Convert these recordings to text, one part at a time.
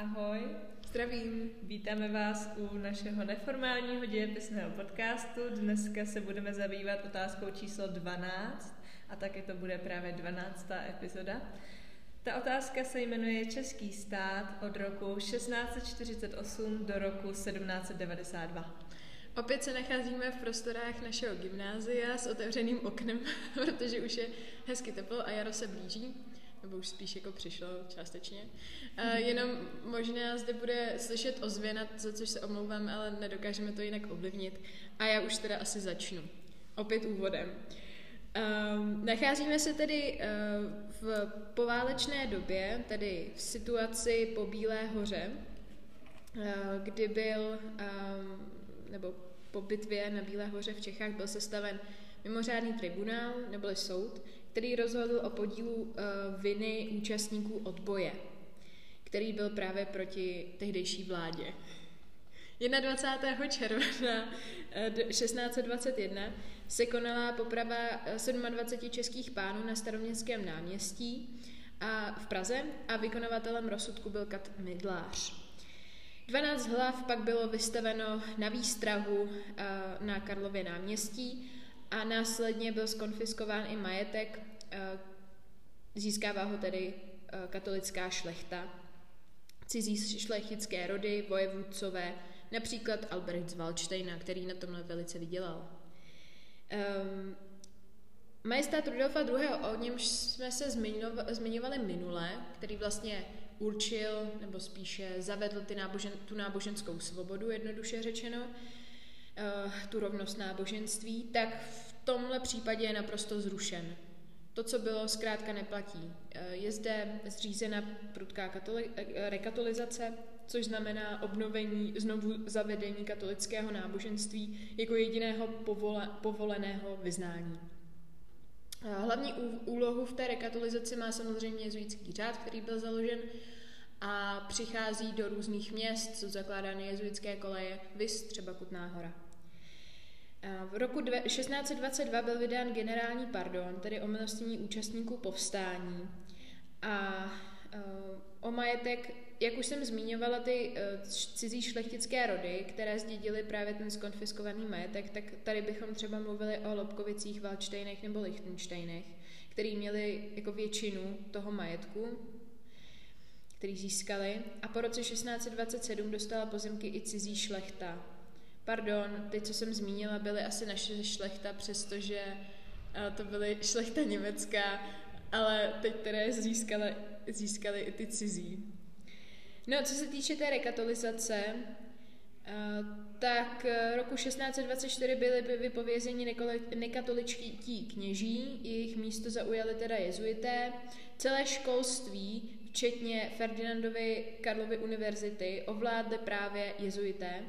Ahoj. Zdravím. Vítáme vás u našeho neformálního dějepisného podcastu. Dneska se budeme zabývat otázkou číslo 12 a taky to bude právě 12. epizoda. Ta otázka se jmenuje Český stát od roku 1648 do roku 1792. Opět se nacházíme v prostorách našeho gymnázia s otevřeným oknem, protože už je hezky teplo a jaro se blíží nebo už spíš jako přišlo částečně. Uh, jenom možná zde bude slyšet ozvěna, za což se omlouvám, ale nedokážeme to jinak ovlivnit. A já už teda asi začnu. Opět úvodem. Um, nacházíme se tedy uh, v poválečné době, tedy v situaci po Bílé hoře, uh, kdy byl, um, nebo po bitvě na Bílé hoře v Čechách byl sestaven mimořádný tribunál, neboli soud, který rozhodl o podílu uh, viny účastníků odboje, který byl právě proti tehdejší vládě. 21. června 1621 eh, se konala poprava 27 eh, českých pánů na staroměstském náměstí a v Praze a vykonavatelem rozsudku byl Kat Mydlář. 12 hlav pak bylo vystaveno na výstrahu na Karlově náměstí a následně byl skonfiskován i majetek, eh, získává ho tedy eh, katolická šlechta, cizí šlechtické rody, vojevůdcové, například Albrecht z Waldsteina, který na tomhle velice vydělal. Um, Majestát Rudolfa II., o němž jsme se zmiňovali minule, který vlastně určil, nebo spíše zavedl ty nábožen, tu náboženskou svobodu, jednoduše řečeno, tu rovnost náboženství, tak v tomhle případě je naprosto zrušen. To, co bylo, zkrátka neplatí. Eh, je zde zřízena prudká katoli- eh, rekatolizace, což znamená obnovení, znovu zavedení katolického náboženství jako jediného povole, povoleného vyznání. Hlavní úlohu v té rekatolizaci má samozřejmě jezuitský řád, který byl založen a přichází do různých měst, co zakládány jezuitské koleje, vys třeba Kutná hora. V roku 1622 byl vydán generální pardon, tedy o milostění účastníků povstání. A o majetek, jak už jsem zmiňovala, ty e, cizí šlechtické rody, které zdědily právě ten skonfiskovaný majetek, tak tady bychom třeba mluvili o Lobkovicích, Valčtejnech nebo Lichtensteinech, který měli jako většinu toho majetku, který získali. A po roce 1627 dostala pozemky i cizí šlechta, Pardon, ty, co jsem zmínila, byly asi naše šlechta, přestože uh, to byly šlechta německá, ale teď které získali, získali i ty cizí. No, co se týče té rekatolizace, Uh, tak roku 1624 byly vypovězeni nekatoličtí kněží, jejich místo zaujali teda jezuité. Celé školství, včetně Ferdinandovy Karlovy univerzity, ovládly právě jezuité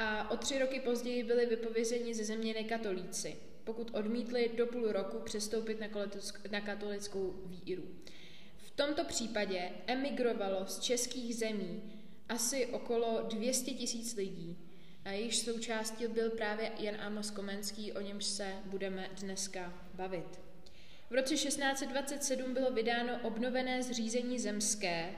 a o tři roky později byli vypovězeni ze země nekatolíci, pokud odmítli do půl roku přestoupit na katolickou víru. V tomto případě emigrovalo z českých zemí asi okolo 200 tisíc lidí, a jejich součástí byl právě Jan Amos Komenský, o němž se budeme dneska bavit. V roce 1627 bylo vydáno obnovené zřízení zemské,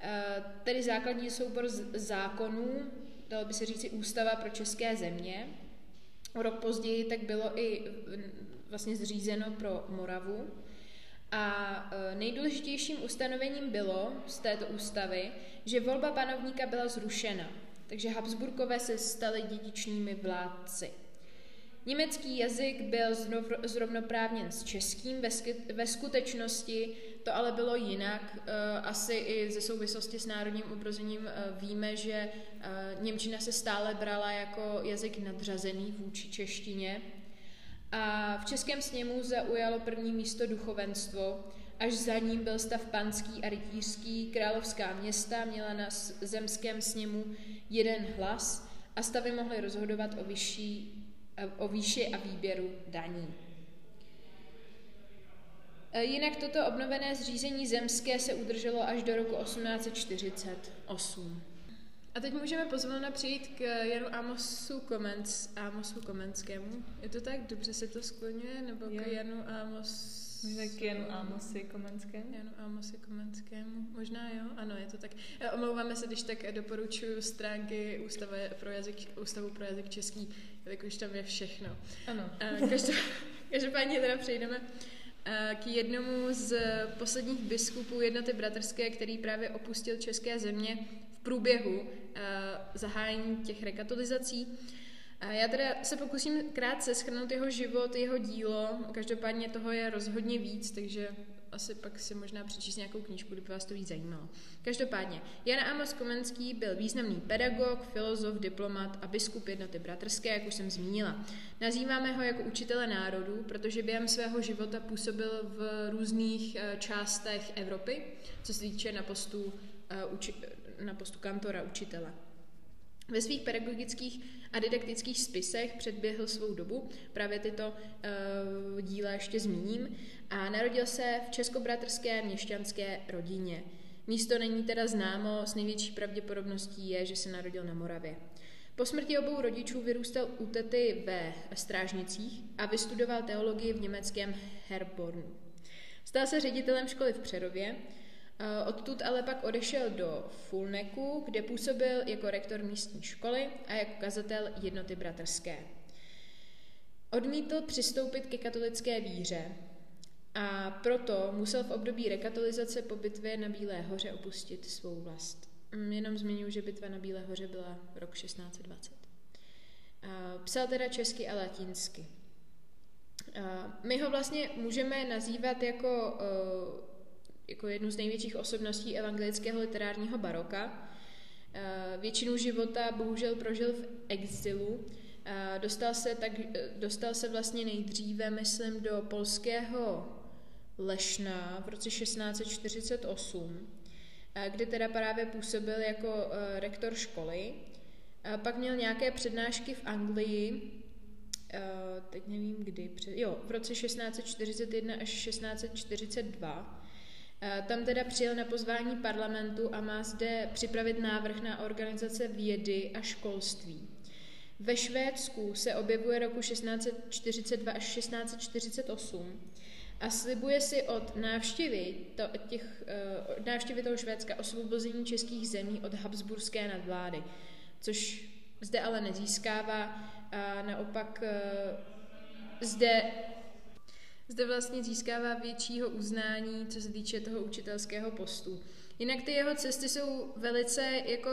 eh, tedy základní soubor zákonů, dalo by se říci ústava pro české země. O rok později tak bylo i vlastně zřízeno pro Moravu. A e, nejdůležitějším ustanovením bylo z této ústavy, že volba panovníka byla zrušena, takže Habsburkové se stali dědičnými vládci. Německý jazyk byl zrovnoprávněn s českým, ve skutečnosti to ale bylo jinak. Eh, asi i ze souvislosti s národním obrozením eh, víme, že eh, Němčina se stále brala jako jazyk nadřazený vůči češtině. A v českém sněmu zaujalo první místo duchovenstvo, až za ním byl stav panský a rytířský, královská města měla na zemském sněmu jeden hlas a stavy mohly rozhodovat o vyšší o výši a výběru daní. E, jinak toto obnovené zřízení zemské se udrželo až do roku 1848. A teď můžeme pozvolna přijít k Janu Amosu Komens, Amosu Komenskému. Je to tak? Dobře se to skloňuje? Nebo k Janu Amos... Možná k Janu Amosi Komenskému? Janu Amosi Komenskému. Možná jo, ano, je to tak. E, omlouváme se, když tak doporučuji stránky Ústava pro jazyk, Ústavu pro jazyk český, jelikož tam je všechno. Ano. Každopádně teda přejdeme k jednomu z posledních biskupů jednoty bratrské, který právě opustil české země průběhu uh, zahájení těch rekatolizací. Já teda se pokusím krátce schrnout jeho život, jeho dílo, každopádně toho je rozhodně víc, takže asi pak si možná přečíst nějakou knížku, kdyby vás to víc zajímalo. Každopádně, Jan Amos Komenský byl významný pedagog, filozof, diplomat a biskup jednoty bratrské, jak už jsem zmínila. Nazýváme ho jako učitele národů, protože během svého života působil v různých uh, částech Evropy, co se týče na postu uči- na postu kantora, učitele. Ve svých pedagogických a didaktických spisech předběhl svou dobu, právě tyto uh, díla ještě zmíním, a narodil se v českobratrské měšťanské rodině. Místo není teda známo, s největší pravděpodobností je, že se narodil na Moravě. Po smrti obou rodičů vyrůstal u tety ve Strážnicích a vystudoval teologii v německém Herbornu. Stal se ředitelem školy v Přerově, Eh, odtud ale pak odešel do Fulneku, kde působil jako rektor místní školy a jako kazatel jednoty bratrské. Odmítl přistoupit ke katolické víře a proto musel v období rekatolizace po bitvě na Bílé hoře opustit svou vlast. Mm, jenom zmiňuji, že bitva na Bílé hoře byla rok 1620. Eh, psal teda česky a latinsky. My ho vlastně můžeme nazývat jako jako jednu z největších osobností evangelického literárního baroka. Eh, většinu života bohužel prožil v exilu. Dostal se, tak, eh, dostal se vlastně nejdříve, myslím, do polského Lešna v roce 1648, kde teda právě působil jako rektor školy. Pak měl nějaké přednášky v Anglii, teď nevím kdy, jo, v roce 1641 až 1642 Eh, tam teda přijel na pozvání parlamentu a má zde připravit návrh na organizace vědy a školství. Ve Švédsku se objevuje roku 1642 až 1648 a slibuje si od návštěvy, to, těch, uh, návštěvy toho Švédska osvobození českých zemí od Habsburské nadvlády, což zde ale nezískává a naopak uh, zde zde vlastně získává většího uznání, co se týče toho učitelského postu. Jinak ty jeho cesty jsou velice jako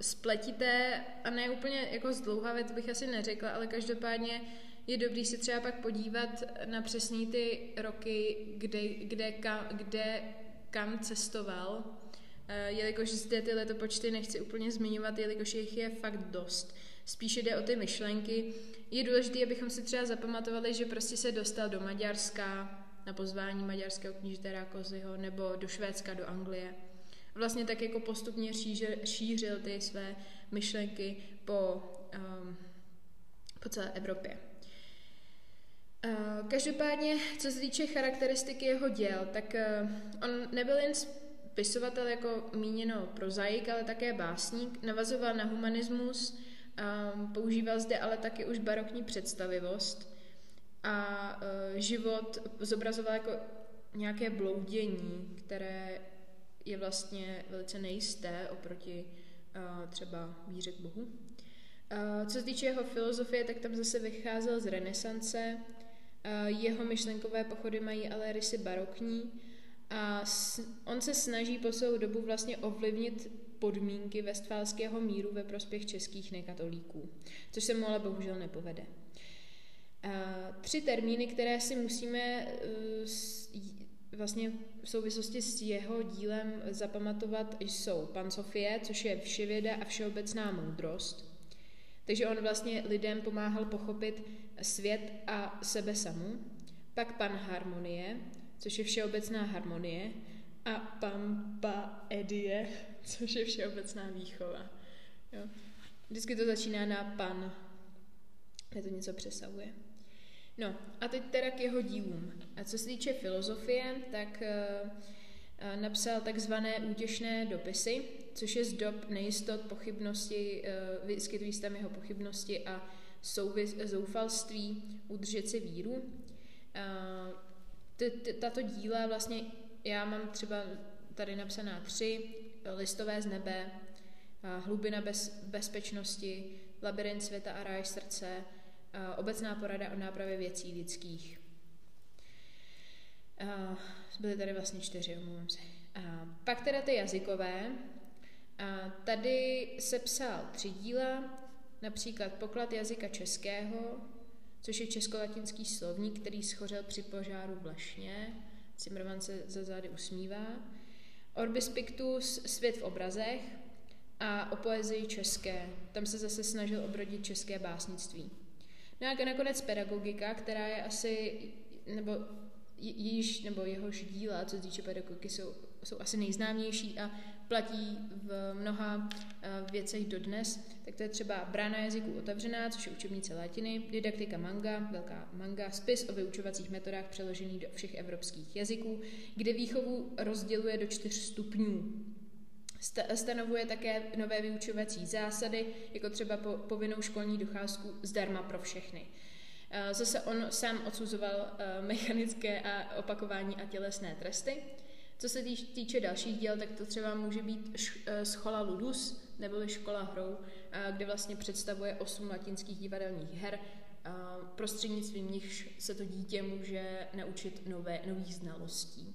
spletité a ne úplně jako zdlouhavé, to bych asi neřekla, ale každopádně je dobrý se třeba pak podívat na přesný ty roky, kde, kde, kam, kde kam cestoval, eh, jelikož zde ty letopočty nechci úplně zmiňovat, jelikož jich je fakt dost. Spíše jde o ty myšlenky, je důležité, abychom si třeba zapamatovali, že prostě se dostal do Maďarska na pozvání maďarského knížete Rákozyho nebo do Švédska, do Anglie. Vlastně tak jako postupně šířil, šířil ty své myšlenky po, um, po celé Evropě. Uh, každopádně, co se týče charakteristiky jeho děl, tak uh, on nebyl jen spisovatel jako míněno prozaik, ale také básník, navazoval na humanismus, Um, používal zde ale taky už barokní představivost a uh, život zobrazoval jako nějaké bloudění, které je vlastně velice nejisté oproti třeba víře k Bohu. Co se týče jeho filozofie, tak tam zase vycházel z renesance. Jeho myšlenkové pochody mají ale rysy barokní a on se snaží po svou dobu vlastně ovlivnit podmínky westfálského míru ve prospěch českých nekatolíků, což se mu ale bohužel nepovede. Tři termíny, které si musíme e, vlastně v souvislosti s jeho dílem zapamatovat, jsou pan Sofie, což je vševěda a všeobecná moudrost. Takže on vlastně lidem pomáhal pochopit svět a sebe samu. Pak pan harmonie, což je všeobecná harmonie. A pampa edie, což je všeobecná výchova. Jo. Vždycky to začíná na pan, je to něco přesahuje. No a teď teda k jeho dílům. A co se týče filozofie, tak uh, napsal takzvané útěšné dopisy, což je z dob nejistot, pochybnosti, uh, vyskytují se tam jeho pochybnosti a souvis, zoufalství udržet si víru. Uh, tato díla vlastně, já mám třeba tady napsaná tři, listové z nebe, hlubina bez, bezpečnosti, labirint světa a ráj srdce, obecná porada o nápravě věcí lidských. Byly tady vlastně čtyři, omlouvám se. Pak teda ty jazykové. Tady se psal tři díla, například poklad jazyka českého, což je českolatinský slovník, který schořel při požáru v Lešně. Cimrman se za zády usmívá. Orbis Pictus, svět v obrazech a o poezii české. Tam se zase snažil obrodit české básnictví. No a nakonec pedagogika, která je asi, nebo již, nebo jehož díla, co se týče pedagogiky, jsou, jsou asi nejznámější a platí v mnoha eh, věcech dodnes, tak to je třeba Brána jazyků otevřená, což je učebnice latiny, didaktika manga, velká manga, spis o vyučovacích metodách přeložený do všech evropských jazyků, kde výchovu rozděluje do čtyř stupňů. Stanovuje také nové vyučovací zásady, jako třeba po, povinnou školní docházku zdarma pro všechny. Eh, zase on sám odsuzoval eh, mechanické a opakování a tělesné tresty. Co se týče dalších děl, tak to třeba může být eh, Schola Ludus, neboli Škola hrou, kde vlastně představuje osm latinských divadelních her, prostřednictvím nichž se to dítě může naučit nové, nových znalostí.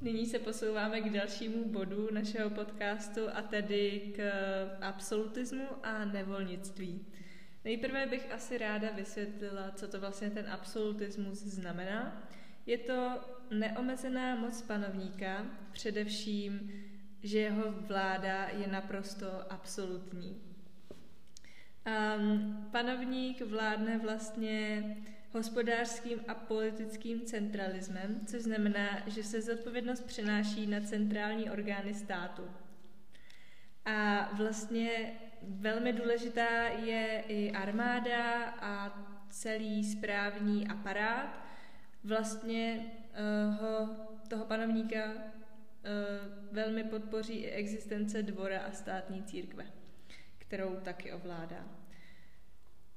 Nyní se posouváme k dalšímu bodu našeho podcastu a tedy k absolutismu a nevolnictví. Nejprve bych asi ráda vysvětlila, co to vlastně ten absolutismus znamená. Je to neomezená moc panovníka, především, že jeho vláda je naprosto absolutní. Um, panovník vládne vlastně hospodářským a politickým centralismem, což znamená, že se zodpovědnost přenáší na centrální orgány státu. A vlastně velmi důležitá je i armáda a celý správní aparát. Vlastně uh, ho, toho panovníka uh, velmi podpoří i existence dvora a státní církve, kterou taky ovládá.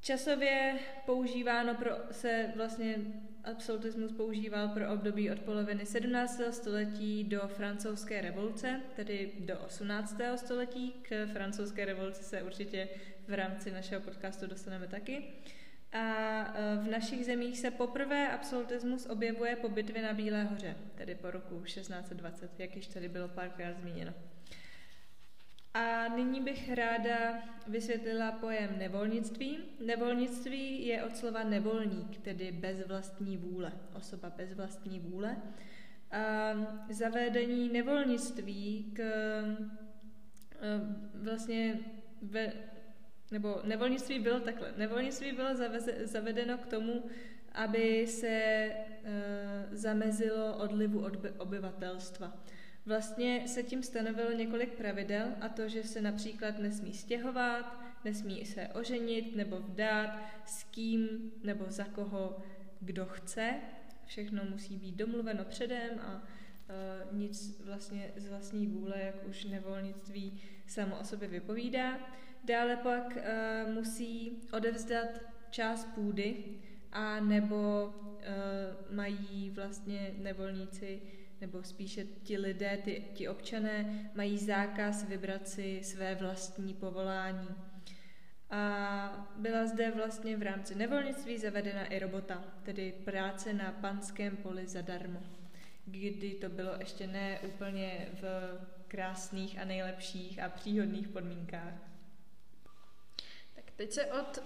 Časově používáno pro, se vlastně absolutismus používal pro období od poloviny 17. století do francouzské revoluce, tedy do 18. století. K francouzské revoluci se určitě v rámci našeho podcastu dostaneme taky. A e, v našich zemích se poprvé absolutismus objevuje po bitvě na Bílé hoře, tedy po roku 1620, jak již tady bylo párkrát zmíněno. A nyní bych ráda vysvětlila pojem nevolnictví. Nevolnictví je od slova nevolník, tedy bez vlastní vůle, osoba bez vlastní vůle. A zavedení nevolnictví k vlastně ve, nebo nevolnictví bylo takhle. Nevolnictví bylo zaveze, zavedeno k tomu, aby se uh, zamezilo odlivu od obyvatelstva. Vlastně se tím stanovilo několik pravidel a to, že se například nesmí stěhovat, nesmí se oženit nebo vdát, s kým nebo za koho kdo chce. Všechno musí být domluveno předem a uh, nic vlastně z vlastní vůle, jak už nevolnictví samo o sobě vypovídá. Dále pak uh, musí odevzdat část půdy a nebo uh, mají vlastně nevolníci nebo spíše ti lidé, ty, ti občané mají zákaz vybrat si své vlastní povolání. A byla zde vlastně v rámci nevolnictví zavedena i robota, tedy práce na panském poli zadarmo, kdy to bylo ještě ne úplně v krásných a nejlepších a příhodných podmínkách. Teď se od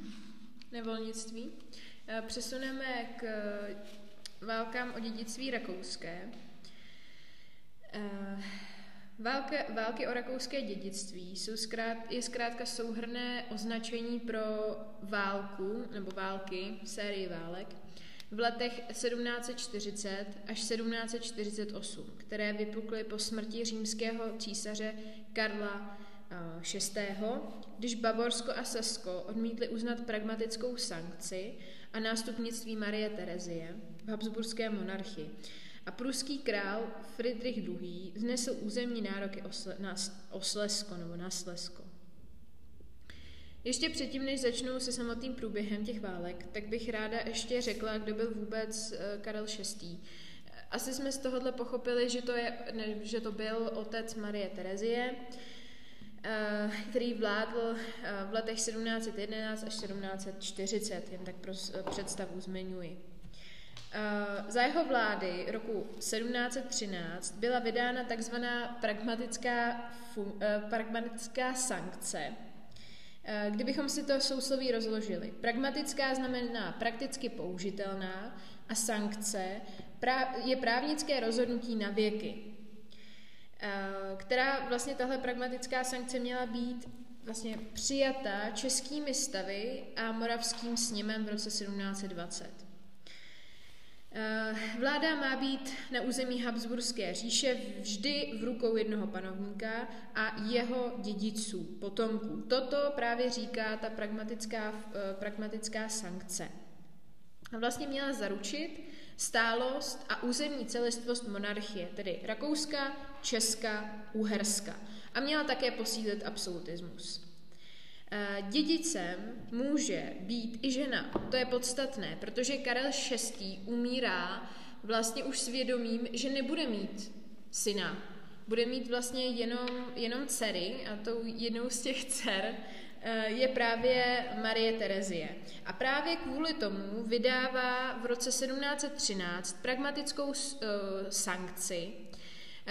nevolnictví eh, přesuneme k válkám o dědictví rakouské. Eh, válka, války o rakouské dědictví jsou zkrát, je zkrátka souhrné označení pro válku nebo války, sérii válek, v letech 1740 až 1748, které vypukly po smrti římského císaře Karla VI., eh, když Bavorsko a Sasko odmítli uznat pragmatickou sankci a nástupnictví Marie Terezie v Habsburské monarchii a pruský král Friedrich II. znesl územní nároky na Oslesko nebo na Slesko. Ještě předtím, než začnu se samotným průběhem těch válek, tak bych ráda ještě řekla, kdo byl vůbec eh, Karel VI. Asi jsme z tohohle pochopili, že to, je, ne, že to byl otec Marie Terezie, který vládl eh, v letech 1711 až 1740, jen tak pro představu zmiňuji. Za jeho vlády roku 1713 byla vydána takzvaná pragmatická, pragmatická sankce, Eh, kdybychom si to sousloví rozložili. Pragmatická znamená prakticky použitelná a sankce je právnické rozhodnutí na věky, eh, která vlastně tahle pragmatická sankce měla být vlastně přijatá českými stavy a moravským sněmem v roce 1720. Eh, vláda má být na území Habsburské říše vždy v rukou jednoho panovníka a jeho dědiců, potomků. Toto právě říká ta pragmatická, eh, pragmatická sankce. A vlastně měla zaručit stálost a územní celistvost monarchie, tedy Rakouska, Česka, Uherska. A měla také posílit absolutismus. Eh, dědicem může být i žena. To je podstatné, protože Karel VI. umírá vlastně už svědomím, že nebude mít syna. Bude mít vlastně jenom, jenom dcery a tou jednou z těch dcer eh, je právě Marie Terezie. A právě kvůli tomu vydává v roce 1713 pragmatickou uh, sankci,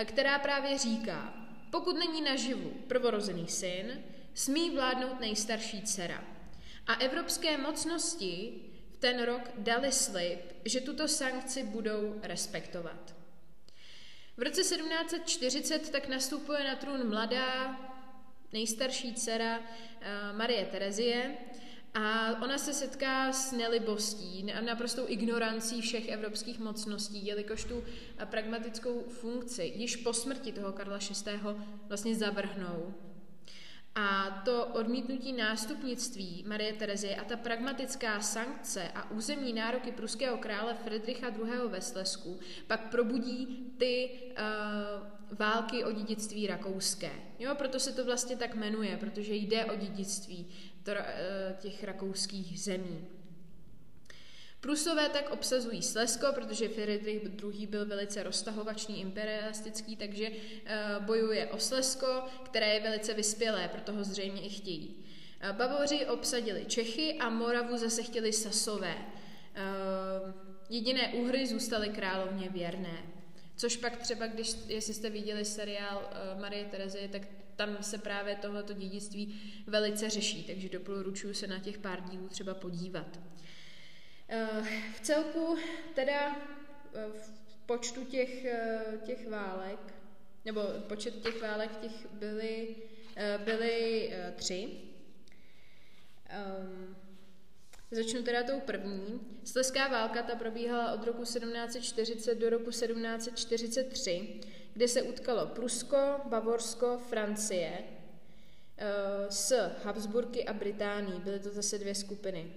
která právě říká, pokud není naživu prvorozený syn, smí vládnout nejstarší dcera. A evropské mocnosti v ten rok dali slib, že tuto sankci budou respektovat. V roce 1740 tak nastupuje na trůn mladá, nejstarší dcera eh, Marie Terezie a ona se setká s nelibostí a naprostou ignorancí všech evropských mocností, jelikož tu pragmatickou funkci již po smrti toho Karla VI. vlastně zavrhnou a to odmítnutí nástupnictví Marie Terezie a ta pragmatická sankce a územní nároky pruského krále Friedricha II. ve Slesku pak probudí ty uh, války o dědictví rakouské. Jo, proto se to vlastně tak jmenuje, protože jde o dědictví uh, těch rakouských zemí. Prusové tak obsazují Slesko, protože Friedrich II. byl velice roztahovačný imperialistický, takže uh, bojuje o Slesko, které je velice vyspělé, proto ho zřejmě i chtějí. Uh, Bavoři obsadili Čechy a Moravu zase chtěli Sasové. Jediné úhry zůstaly královně věrné. Což pak třeba, když, jestli jste viděli seriál uh, Marie Terezie, tak tam se právě tohleto dědictví velice řeší, takže doporučuji se na těch pár dílů třeba podívat. Eh, v celku teda eh, v počtu těch, těch válek, nebo počet těch válek těch byly, byly tři. Um, začnu teda tou první. Sleská válka ta probíhala od roku 1740 do roku 1743, kde se utkalo Prusko, Bavorsko, Francie s Habsburky a Británií. Byly to zase dvě skupiny.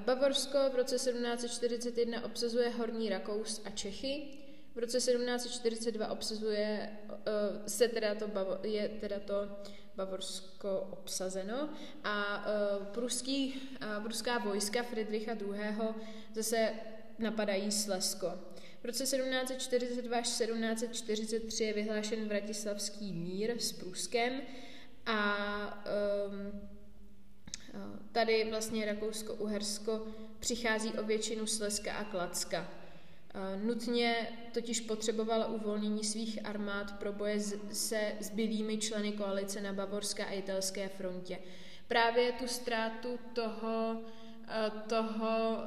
Bavorsko v roce 1741 obsazuje Horní Rakous a Čechy. V roce 1742 obsazuje, uh, se teda to je teda to Bavorsko obsazeno a uh, pruský, uh, pruská vojska Friedricha II. zase napadají Slesko. V roce 1742 až 1743 je vyhlášen Vratislavský mír s Pruskem a um, Tady vlastně Rakousko-Uhersko přichází o většinu Slezska a Klacka. Nutně totiž potřebovala uvolnění svých armád pro boje se zbylými členy koalice na bavorské a italské frontě. Právě tu ztrátu toho, toho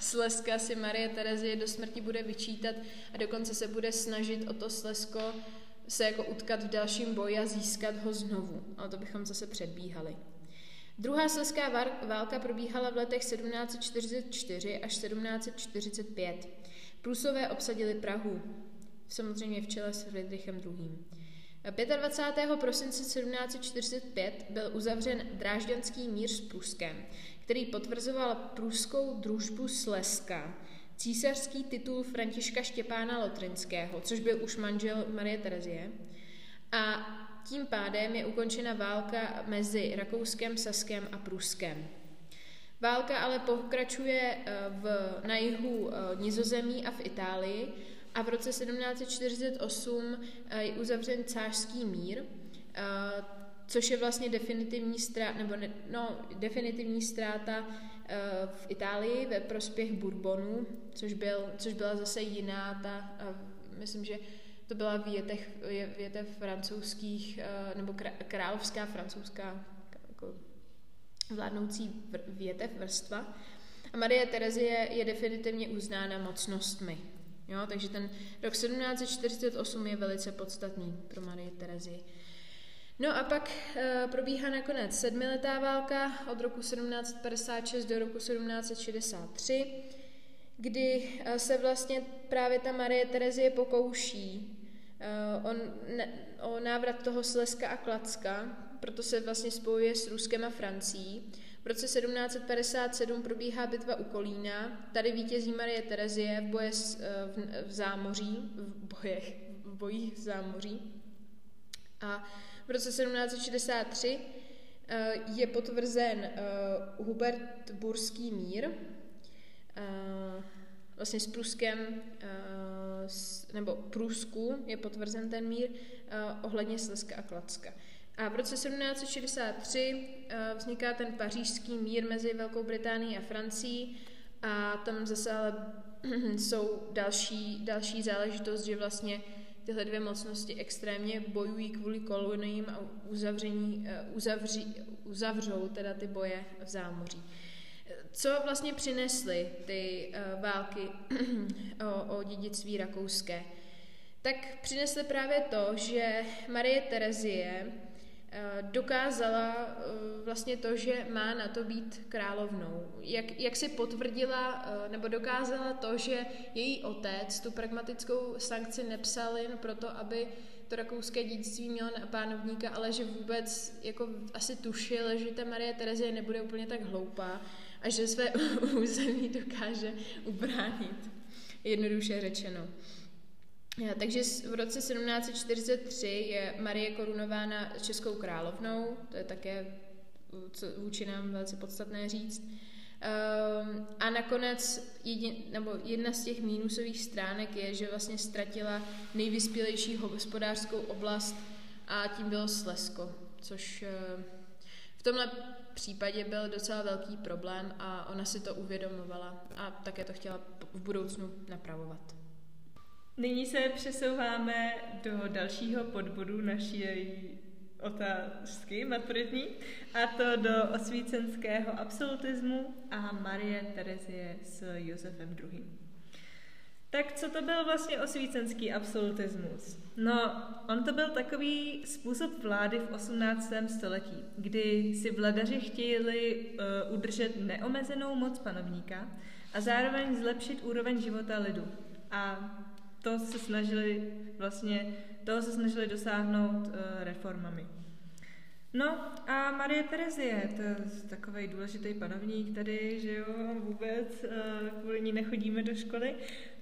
Slezska si Marie Terezie do smrti bude vyčítat a dokonce se bude snažit o to Slezsko se jako utkat v dalším boji a získat ho znovu. Ale to bychom zase předbíhali. Druhá slezská válka probíhala v letech 1744 až 1745. Prusové obsadili Prahu, samozřejmě v čele s Friedrichem II. 25. prosince 1745 byl uzavřen Drážďanský mír s Pruskem, který potvrzoval pruskou družbu Slezska císařský titul Františka Štěpána Lotrinského, což byl už manžel Marie Terezie. A tím pádem je ukončena válka mezi Rakouskem, Saskem a Pruskem. Válka ale pokračuje eh, v, na jihu eh, Nizozemí a v Itálii a v roce 1748 eh, je uzavřen cářský mír, což je vlastně definitivní ztráta, nebo ne, no, definitivní ztráta v Itálii ve prospěch Bourbonů, což, byl, což byla zase jiná ta, myslím, že to byla větev, větev francouzských, nebo královská francouzská jako vládnoucí větev vrstva. A Marie Terezie je definitivně uznána mocnostmi. Jo, takže ten rok 1748 je velice podstatný pro Marie Terezii. No a pak e, probíhá nakonec sedmiletá válka od roku 1756 do roku 1763, kdy e, se vlastně právě ta Marie Terezie pokouší e, on, ne, o návrat toho Slezska a Klacka, proto se vlastně spojuje s Ruskem a Francií. V roce 1757 probíhá bitva u Kolína, tady vítězí Marie Terezie v, boje s, eh, v, v zámoří, v bojech, v bojích v zámoří. A v roce 1763 eh, je potvrzen eh, Hubert Burský mír, vlastně s Pruskem, nebo Prusku je potvrzen ten mír ohledně Slezska a Klacka. A v roce 1763 eh, vzniká ten pařížský mír mezi Velkou Británií a Francií a tam zase ale jsou další, další záležitost, že vlastně tyhle dvě mocnosti extrémně bojují kvůli koloniím a uzavření, eh, uzavří, uzavřou teda ty boje v zámoří. Co vlastně přinesly ty uh, války o, o dědictví rakouské? Tak přinesly právě to, že Marie Terezie Eh, dokázala eh, vlastně to, že má na to být královnou. Jak, jak si potvrdila eh, nebo dokázala to, že její otec tu pragmatickou sankci nepsal jen proto, aby to rakouské dědictví mělo na pánovníka, ale že vůbec jako asi tušil, že ta Marie Terezie nebude úplně tak hloupá a že své území dokáže ubránit. Jednoduše řečeno. Takže v roce 1743 je Marie korunována českou královnou, to je také co vůči nám velice podstatné říct. Ehm, a nakonec jedin, nebo jedna z těch mínusových stránek je, že vlastně ztratila nejvyspělejší hospodářskou oblast a tím bylo Slesko, což eh, v tomhle případě byl docela velký problém a ona si to uvědomovala a také to chtěla v budoucnu napravovat. Nyní se přesouváme do dalšího podbodu naší otázky maturitní, a to do osvícenského absolutismu a Marie Terezie s Josefem II. Tak co to byl vlastně osvícenský absolutismus? No, on to byl takový způsob vlády v 18. století, kdy si vladaři chtěli uh, udržet neomezenou moc panovníka a zároveň zlepšit úroveň života lidu. A to se snažili vlastně, toho se snažili dosáhnout uh, reformami. No a Marie Terezie, to je takový důležitý panovník tady, že jo, vůbec, uh, kvůli ní nechodíme do školy,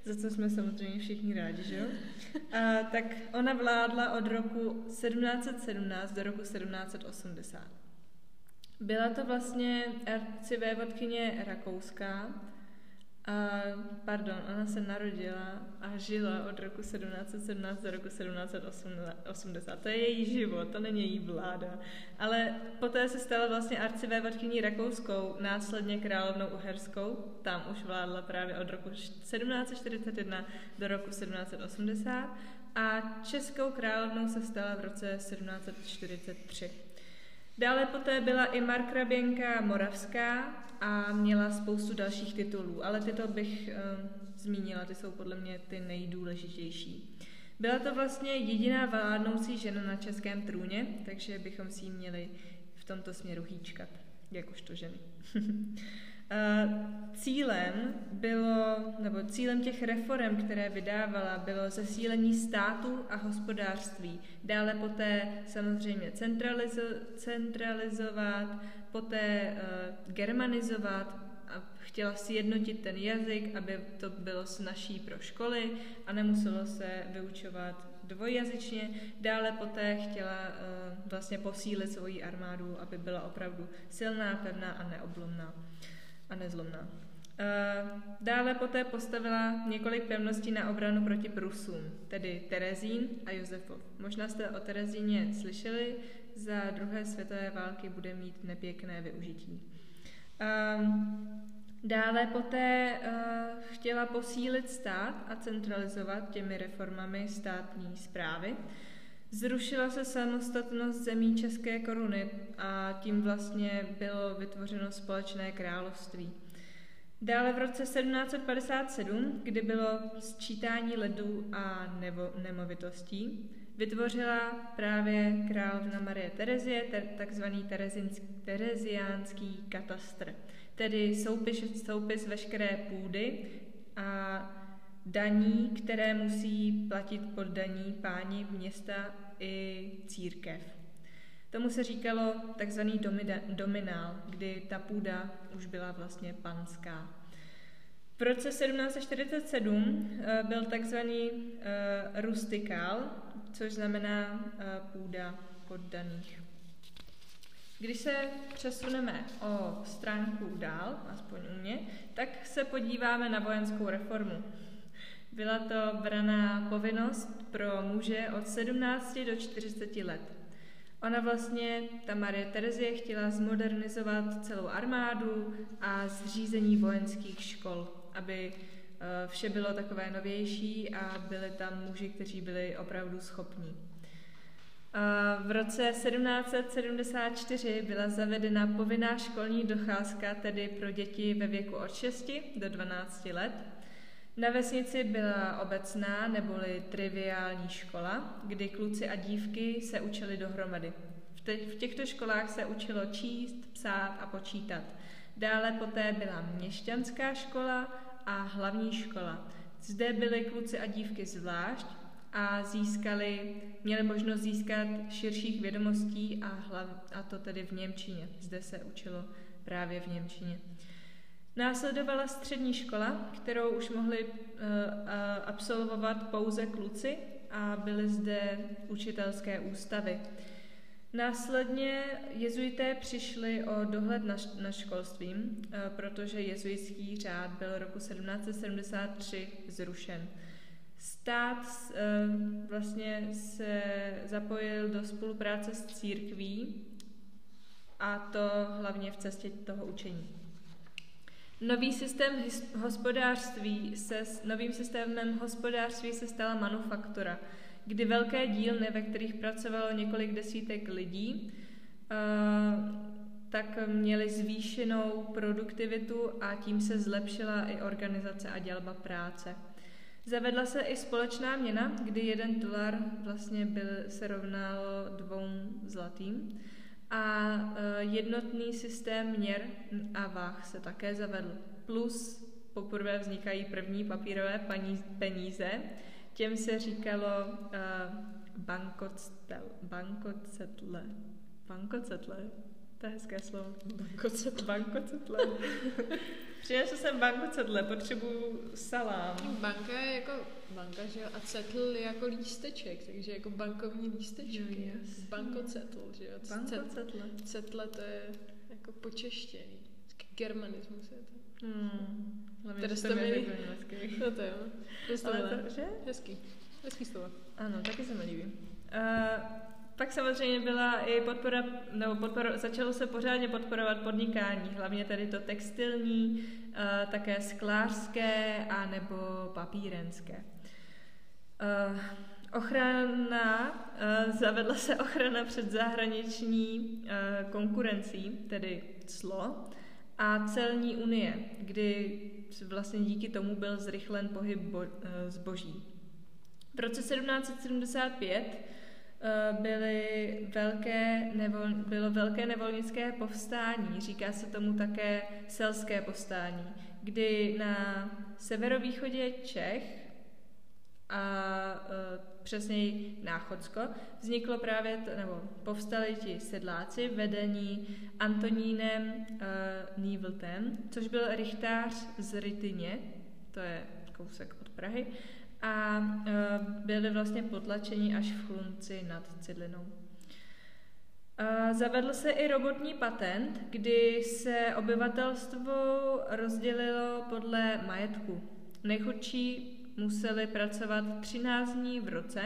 za co jsme samozřejmě všichni rádi, že jo. A, tak ona vládla od roku 1717 do roku 1780. Byla to vlastně arcivévodkyně rakouská, a, pardon, ona se narodila a žila od roku 1717 do roku 1780. To je její život, to není její vláda. Ale poté se stala vlastně arcivévodkyní rakouskou, následně královnou uherskou. Tam už vládla právě od roku 1741 do roku 1780 a českou královnou se stala v roce 1743. Dále poté byla i Markraběnka Moravská a měla spoustu dalších titulů, ale tyto bych uh, zmínila, ty jsou podle mě ty nejdůležitější. Byla to vlastně jediná vládnoucí žena na českém trůně, takže bychom si ji měli v tomto směru hýčkat, jakožto ženy. Cílem bylo, nebo cílem těch reform, které vydávala, bylo zesílení státu a hospodářství. Dále poté samozřejmě centralizo, centralizovat, poté uh, germanizovat a chtěla sjednotit ten jazyk, aby to bylo snažší pro školy a nemuselo se vyučovat dvojjazyčně. Dále poté chtěla uh, vlastně posílit svoji armádu, aby byla opravdu silná, pevná a neoblomná a nezlomná. Uh, dále poté postavila několik pevností na obranu proti Prusům, tedy Terezín a Josefov. Možná jste o Terezíně slyšeli, za druhé světové války bude mít nepěkné využití. Uh, Dále poté uh, chtěla posílit stát a centralizovat těmi reformami státní zprávy. Zrušila se samostatnost zemí České koruny a tím vlastně bylo vytvořeno společné království. Dále v roce 1757, kdy bylo sčítání ledů a nebo nemovitostí, vytvořila právě královna Marie Terezie takzvaný tereziánský katastr – tedy soupis, soupis veškeré půdy a daní, které musí platit pod daní páni města i církev. Tomu se říkalo takzvaný dominál, kdy ta půda už byla vlastně panská. V roce 1747 eh, byl takzvaný eh, rustikál, což znamená eh, půda poddaných. Když se přesuneme o stránku dál, aspoň u mě, tak se podíváme na vojenskou reformu. Byla to braná povinnost pro muže od 17 do 40 let. Ona vlastně, ta Marie Terezie, chtěla zmodernizovat celou armádu a zřízení vojenských škol, aby eh, vše bylo takové novější a byli tam muži, kteří byli opravdu schopní. V roce 1774 byla zavedena povinná školní docházka, tedy pro děti ve věku od 6 do 12 let. Na vesnici byla obecná neboli triviální škola, kdy kluci a dívky se učili dohromady. V těchto školách se učilo číst, psát a počítat. Dále poté byla měšťanská škola a hlavní škola. Zde byly kluci a dívky zvlášť, a získali, měli možnost získat širších vědomostí a, hlav, a to tedy v Němčině. Zde se učilo právě v Němčině. Následovala střední škola, kterou už mohli uh, absolvovat pouze kluci a byly zde učitelské ústavy. Následně jezuité přišli o dohled na, na školstvím, uh, protože jezuitský řád byl roku 1773 zrušen. Stát eh, vlastně se zapojil do spolupráce s církví a to hlavně v cestě toho učení. Nový systém hospodářství se, novým systémem hospodářství se stala manufaktura, kdy velké dílny, ve kterých pracovalo několik desítek lidí, eh, tak měly zvýšenou produktivitu a tím se zlepšila i organizace a dělba práce. Zavedla se i společná měna, kdy jeden dolar vlastně byl, se rovnalo dvou zlatým a e, jednotný systém měr a váh se také zavedl. Plus poprvé vznikají první papírové peníze, těm se říkalo uh, bankocetle. Bankocetle. Bankocetle. To je hezké slovo. Bankocetle. Bankocetle. Přinesl jsem cedle, potřebuju salám. Banka je jako banka, že jo? A cetl je jako lísteček, takže jako bankovní lísteček. Jo, yes. Bankocetl, že jo? Bankocetle. Cetle to je jako počeštění. Germanismus je to. Hmm. Hlavně, to to mi No to jo. To Ale to, že? Hezký. Hezký slovo. Ano, taky se mi líbí. Uh, pak samozřejmě byla i podpora, nebo podpora, začalo se pořádně podporovat podnikání, hlavně tady to textilní, eh, také sklářské a nebo papírenské. Eh, ochrana, eh, zavedla se ochrana před zahraniční konkurencí, tedy clo, a celní unie, kdy vlastně díky tomu byl zrychlen pohyb zboží. V roce 1775 Eh, byly velké nevol, bylo velké nevolnické povstání, říká se tomu také selské povstání, kdy na severovýchodě Čech a uh, přesněji Náchodsko, vzniklo právě, to, nebo povstali ti sedláci vedení Antonínem uh, Nývltem, což byl rychtář z Rytyně, to je kousek od Prahy, a uh, byli vlastně potlačeni až v Chlunci nad Cidlinou. Uh, zavedl se i robotní patent, kdy se obyvatelstvo rozdělilo podle majetku. Nejchudší museli pracovat 13 dní v roce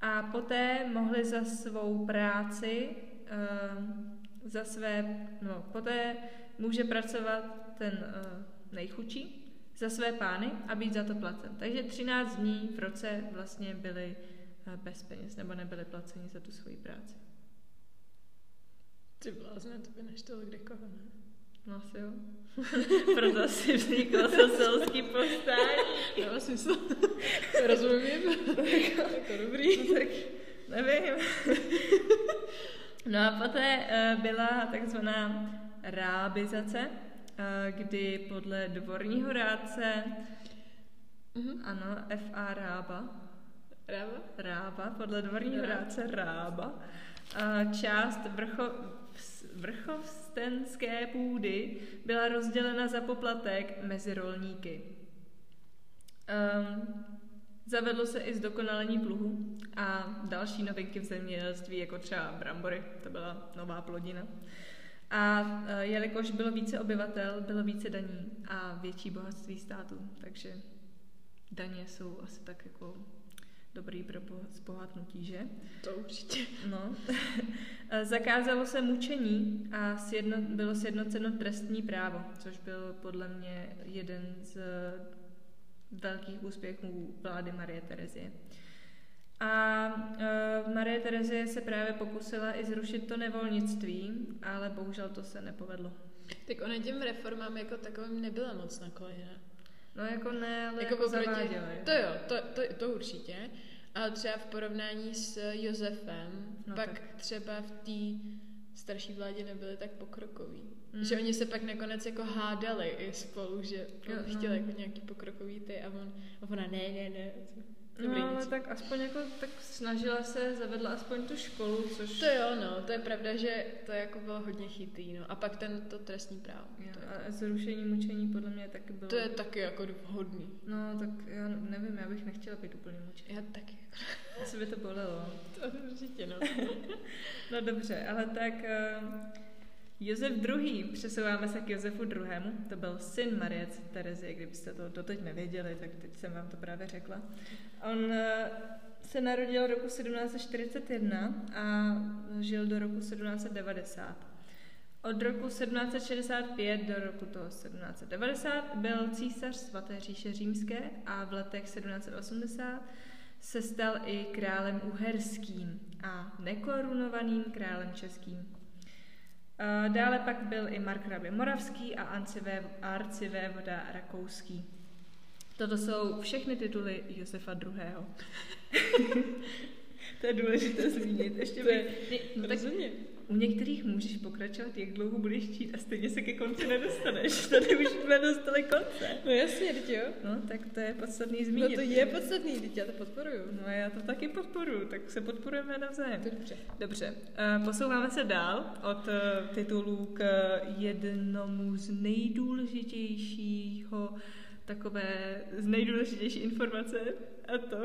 a poté mohli za svou práci, uh, za své, no, poté může pracovat ten nejchudší za své pány a být za to placen. Takže 13 dní v roce vlastně byli uh, bez peněz nebo nebyli placeni za tu svoji práci. Ty blázne, to by neštilo kde koho, ne? No asi jo. Proto asi vzniklo soselský povstání. Dává smysl. Rozumím. jako dobrý. No, tak nevím. no a poté uh, byla takzvaná rábizace, kdy podle dvorního rádce, Mhm. ano, F.A. Rába, Ráva? Rába, podle dvorního Rába. rádce Rába, uh, část vrcho, vrchovstenské půdy byla rozdělena za poplatek mezi rolníky. Um, zavedlo se i zdokonalení pluhu a další novinky v zemědělství, jako třeba brambory, to byla nová plodina. A uh, jelikož bylo více obyvatel, bylo více daní a větší bohatství státu, takže daně jsou asi tak jako dobrý pro bo- zbohatnutí, že? To určitě. No. Zakázalo se mučení a sjedno, bylo sjednoceno trestní právo, což byl podle mě jeden z velkých úspěchů vlády Marie Terezie. A uh, Marie Terezie se právě pokusila i zrušit to nevolnictví, ale bohužel to se nepovedlo. Tak ona těm reformám jako takovým nebyla moc nakloněna. No jako ne, ale Jako jako, oproti- zaváděla. To jo, to, to, to určitě. Ale třeba v porovnání s Josefem, No no pak tak. třeba v té starší vládě nebyli tak pokrokoví. Mm. Že oni se pak nakonec jako hádali i spolu, že on Jo, no. chtěl jako nějaký pokrokový ty a, on, a ona ne, ne, ne. Dobrý, No ale tak aspoň jako, tak snažila se, zavedla aspoň tu školu, což... To jo, no, to je pravda, že to jako bylo hodně chytrý, no. A pak ten to trestní právo. Jo, To, a jako, zrušení mučení podle mě taky bylo... to je taky jako vhodný. No, tak já nevím, já bych nechtěla být úplně mučený. Já taky. Asi by to bolelo. To určitě, no. No dobře, ale tak uh, Josef II. Přesouváme se k Josefu II. To byl syn Marie Terezie, kdybyste to doteď nevěděli, tak teď jsem vám to právě řekla. On uh, se narodil roku 1741 a žil do roku 1790. Od roku 1765 do roku toho 1790 byl císař svaté říše římské a v letech 1780 se stal i králem uherským a nekorunovaným králem českým. Dále pak byl i markravě moravský a arcivévoda rakouský. Toto jsou všechny tituly Josefa II. to je důležité zmínit. Ještě To je- by, no, tak Rozumím. u některých můžeš pokračovat, jak dlouho budeš čít a stejně se ke konci nedostaneš. Tady už jsme dostali konce. No jasně, teď jo. No, tak to je podstatný No zmínit. to je podstatný, teď já to podporuju. No já to taky podporuji, tak se podporujeme navzájem. Dobře. Dobře, posouváme se dál od eh, titulů k jednomu z nejdůležitějšího takové, z nejdůležitější informace a to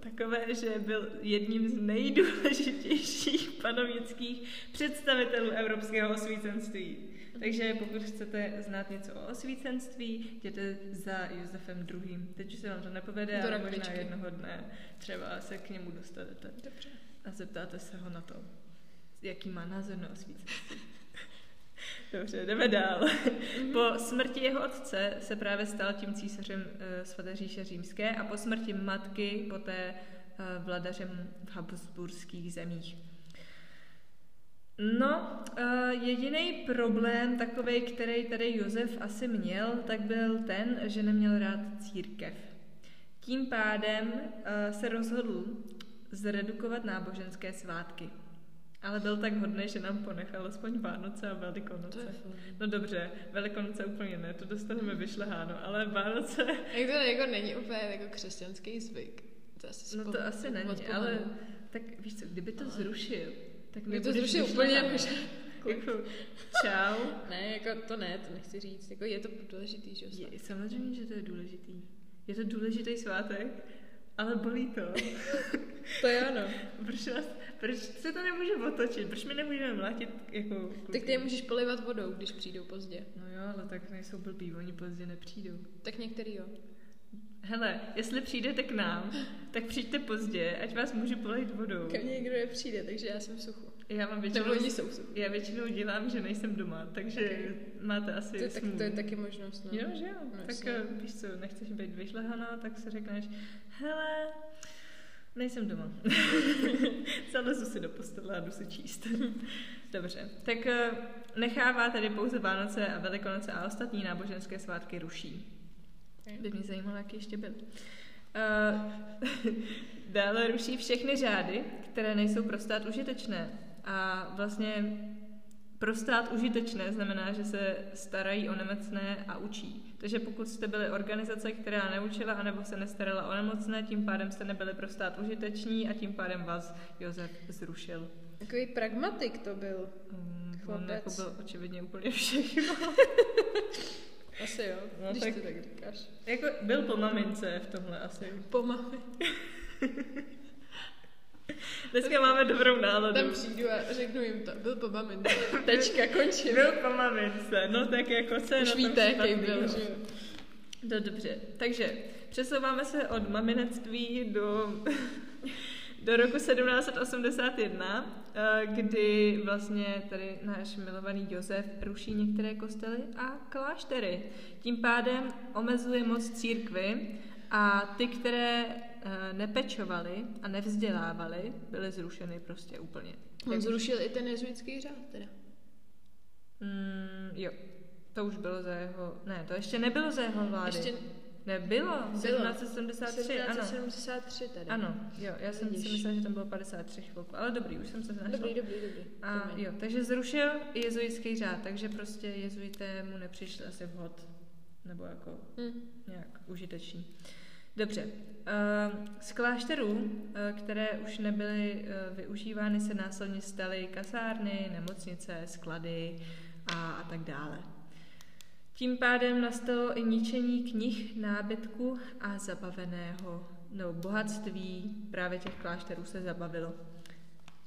takové, že byl jedním z nejdůležitějších panovnických představitelů evropského osvícenství. Takže pokud chcete znát něco o osvícenství, jděte za Josefem II. Teď už se vám to nepovede, ale možná jednoho dne třeba se k němu dostanete Dobře. a zeptáte se ho na to, jaký má názor na osvícenství. Dobře, jdeme dál. Po smrti jeho otce se právě stal tím císařem uh, svaté říše římské a po smrti matky poté uh, vladařem v habsburských zemích. No, uh, jediný problém takový, který tady Josef asi měl, tak byl ten, že neměl rád církev. Tím pádem se rozhodl zredukovat náboženské svátky. Ale byl tak hodný, že nám ponechal aspoň Vánoce a Velikonoce. No dobře, Velikonoce úplně ne, to dostaneme vyšleháno, ale Vánoce... Jak to jako není úplně jako křesťanský zvyk. To asi No to asi není, odpověď. ale tak víš co, kdyby to zrušil, tak Kdyby to zrušil úplně jako, jako, čau. Ne, jako to ne, to nechci říct. Jako je to důležitý, že jo? Je, samozřejmě, že to je důležitý. Je to důležitý svátek, ale bolí to. To je ano. proč, nás, proč se to nemůže otočit? Proč mi nemůžeme mlátit jako kluky? Tak ty je můžeš polivat vodou, když přijdou pozdě. No jo, ale tak nejsou blbý, oni pozdě nepřijdou. Tak některý jo. Hele, jestli přijdete k nám, tak přijďte pozdě, ať vás můžu polejt vodou. Ke mně nikdo nepřijde, takže já jsem v suchu. Já mám většinou, Nebo oni jsou v suchu. já většinou dělám, že nejsem doma, takže Okay. máte asi To je, tak, to je taky možnost, no. Jo, že jo. No, tak jasně. eh, víš co, nechceš být vyšlehaná, tak si řekneš, hele, nejsem doma. Zalezu si do postele a jdu si číst. Dobře, tak eh, nechává tedy pouze Vánoce a Velikonoce a ostatní náboženské svátky ruší. By mě zajímalo, jaký ještě byl. Uh, dále ruší všechny řády, které nejsou pro stát užitečné. A vlastně pro stát užitečné znamená, že se starají o nemocné a učí. Takže pokud jste byli organizace, která neučila anebo se nestarala o nemocné, tím pádem jste nebyli pro stát užiteční a tím pádem vás Josef zrušil. Takový pragmatik to byl. On Chlapec. jako byl očividně úplně všechno. Asi jo, No, když tak- to tak říkáš. jako byl po mamince v tomhle asi. Po mami. Dneska máme dobrou náladu. Tam přijdu a řeknu jim to. Byl po mamince. Tečka, končím. Byl po mamince, no tak jako je Už víte, jaký byl, že jo. No dobře, takže přesouváme se od maminectví do, do roku 1781, eh, kdy vlastně tady náš milovaný Josef ruší některé kostely a kláštery. Tím pádem omezuje moc církvy a ty, které eh, nepečovaly a nevzdělávaly, byly zrušeny prostě úplně. On zrušil i ten jezuitský řád teda. Mm, jo, to už bylo za jeho... Ne, to ještě nebylo za jeho vlády. Ještě Nebylo, 1773, ano. 1773 teda. Ano, jo, já jsem si Vidíš. myslela, že tam bylo 53 chvilku, ale dobrý, už jsem se našla. Dobrý, dobrý, dobrý. A jo, takže zrušil i jezuitský řád, takže prostě jezuité mu nepřišli asi vhod, nebo jako Hm. nějak užiteční. Dobře. Z klášterů, eh, které už nebyly eh, využívány, se následně staly kasárny, nemocnice, sklady a, a tak dále. Tím pádem nastalo i ničení knih, nábytku a zabaveného no, bohatství právě těch klášterů se zabavilo.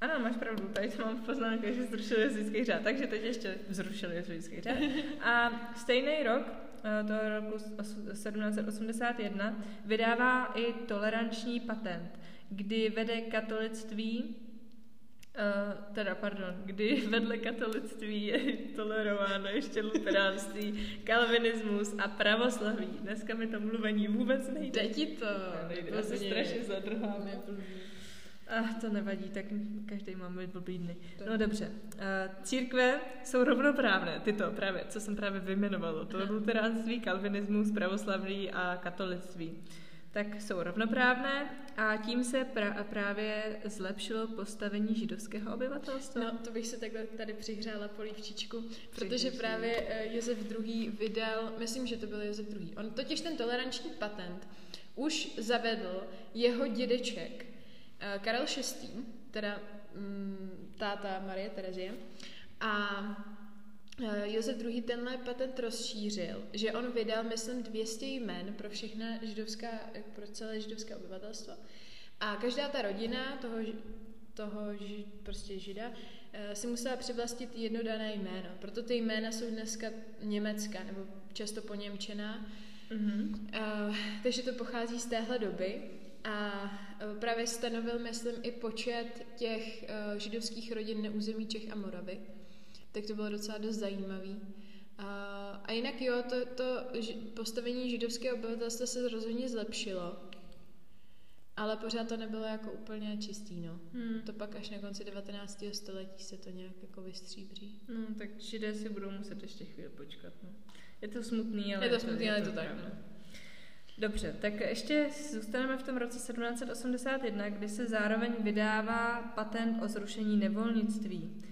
Ano, máš pravdu, tady to mám v poznámkách, že zrušil jezuitský řád, takže teď ještě zrušil jezuitský řád. A stejný rok, toho roku os- 1781, vydává i toleranční patent, kdy vede katolictví Uh, teda, pardon, kdy vedle katolictví je tolerováno ještě luteránství, kalvinismus a pravoslaví. Dneska mi to mluvení vůbec nejde. Jde ti to. Nejde, já se Blbně. strašně zadrhám. Ach, to nevadí, tak každý máme blbý dny. No dobře. Uh, církve jsou rovnoprávné, tyto právě, co jsem právě vyjmenovalo. To je luteránství, kalvinismus, pravoslaví a katolictví. Tak jsou rovnoprávné a tím se pra- právě zlepšilo postavení židovského obyvatelstva. No, to bych se takhle tady přihřála polívčičku, protože právě eh, Josef II. vydal, myslím, že to byl Josef II. On totiž ten toleranční patent už zavedl jeho dědeček eh, Karel VI., teda mm, táta Marie Terezie, a eh, Josef II. tenhle patent rozšířil, že on vydal, myslím, 200 jmen pro všechna židovská, pro celé židovské obyvatelstvo. A každá ta rodina toho, toho ži, prostě žida eh, si musela přivlastit jedno dané jméno. Proto ty jména jsou dneska německá nebo často poněmčená. Mhm. Uh, takže to pochází z téhle doby a uh, právě stanovil, myslím, i počet těch uh, židovských rodin na území Čech a Moravy. Tak to bylo docela dost zajímavý. A jinak jo, to, to postavení židovského obyvatelstva se rozhodně zlepšilo, ale pořád to nebylo jako úplně čistý, no. Hmm. To pak až na konci 19. století se to nějak jako vystříbří. No, tak židé si budou muset ještě chvíli počkat. No. Je to smutný, ale Je to smutný, ale je to tak, pravda. no. Dobře, tak ještě zůstaneme v tom roce 1781, kdy se zároveň vydává patent o zrušení nevolnictví.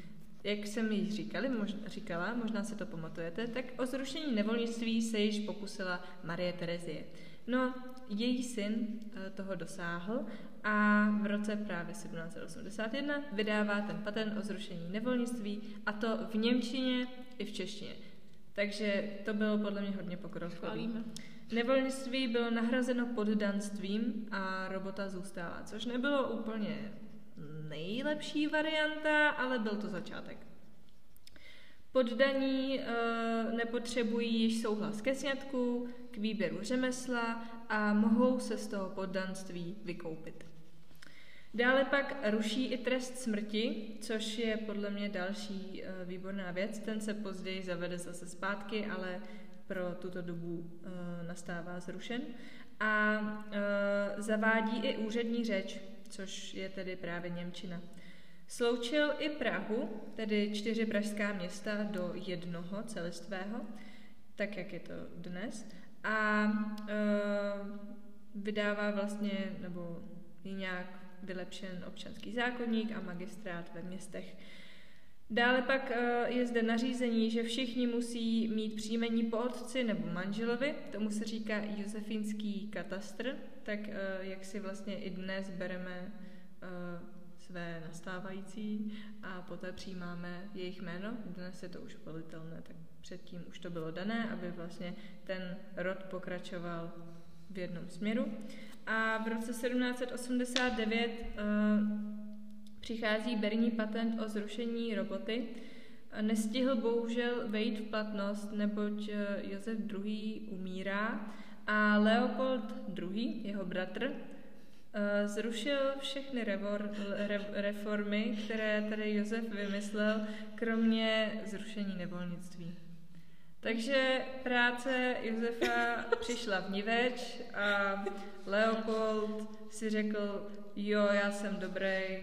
Jak jsem již říkali, mož, říkala, možná se to pamatujete, tak o zrušení nevolnictví se již pokusila Marie Terezie. No, její syn eh, toho dosáhl a v roce právě 1781 vydává ten patent o zrušení nevolnictví a to v Němčině i v češtině. Takže to bylo podle mě hodně pokrokový. Nevolnictví bylo nahrazeno poddanstvím a robota zůstává, což nebylo úplně nejlepší varianta, ale byl to začátek. Poddaní e, nepotřebují již souhlas ke sňatku, k výběru řemesla a mohou se z toho poddanství vykoupit. Dále pak ruší i trest smrti, což je podle mě další e, výborná věc. Ten se později zavede zase zpátky, ale pro tuto dobu e, nastává zrušen. A e, zavádí i úřední řeč, což je tedy právě Němčina. Sloučil i Prahu, tedy čtyři pražská města, do jednoho celistvého, tak jak je to dnes. A e, vydává vlastně, nebo nějak vylepšen občanský zákonník a magistrát ve městech. Dále pak e, je zde nařízení, že všichni musí mít příjmení po otci nebo manželovi, tomu se říká josefínský katastr, tak e, jak si vlastně i dnes bereme své nastávající a poté přijímáme jejich jméno. Dnes je to už volitelné, tak předtím už to bylo dané, aby vlastně ten rod pokračoval v jednom směru. A v roce 1789 uh, eh, přichází berní patent o zrušení roboty. Nestihl bohužel vejít v platnost, neboť eh, Josef II. umírá a Leopold II., jeho bratr, Eh, zrušil všechny revor, re, reformy, které tady Josef vymyslel, kromě zrušení nevolnictví. Takže práce Josefa přišla v niveč a Leopold si řekl, jo, já jsem dobrý,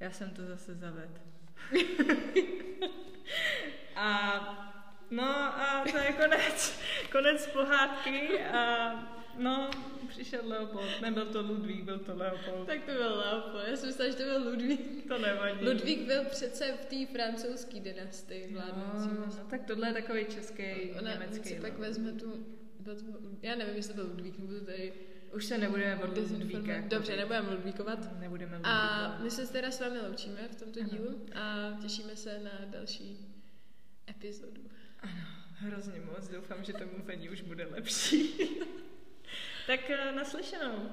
já jsem to zase zaved. a no a to je konec, konec pohádky a no, přišel Leopold. Nebyl to Ludvík, byl to Leopold. Tak to byl Leopold. Já jsem myslela, že to byl Ludvík. To nevadí. Ludvík byl přece v té francouzské dynastii vládnoucí. No, no, tak tohle je takový český, Ona, německý. si pak vezme tu, já nevím, jestli to byl Ludvík, nebo to tady už se nebudeme od Ludvíka. Dobře, nebudeme Ludvíkovat. Nebudeme Ludvíkovat. A my se teda s vámi loučíme v tomto dílu a těšíme se na další epizodu. Ano, hrozně moc. Doufám, že to mluvení už bude lepší. Tak eh, naslyšenou.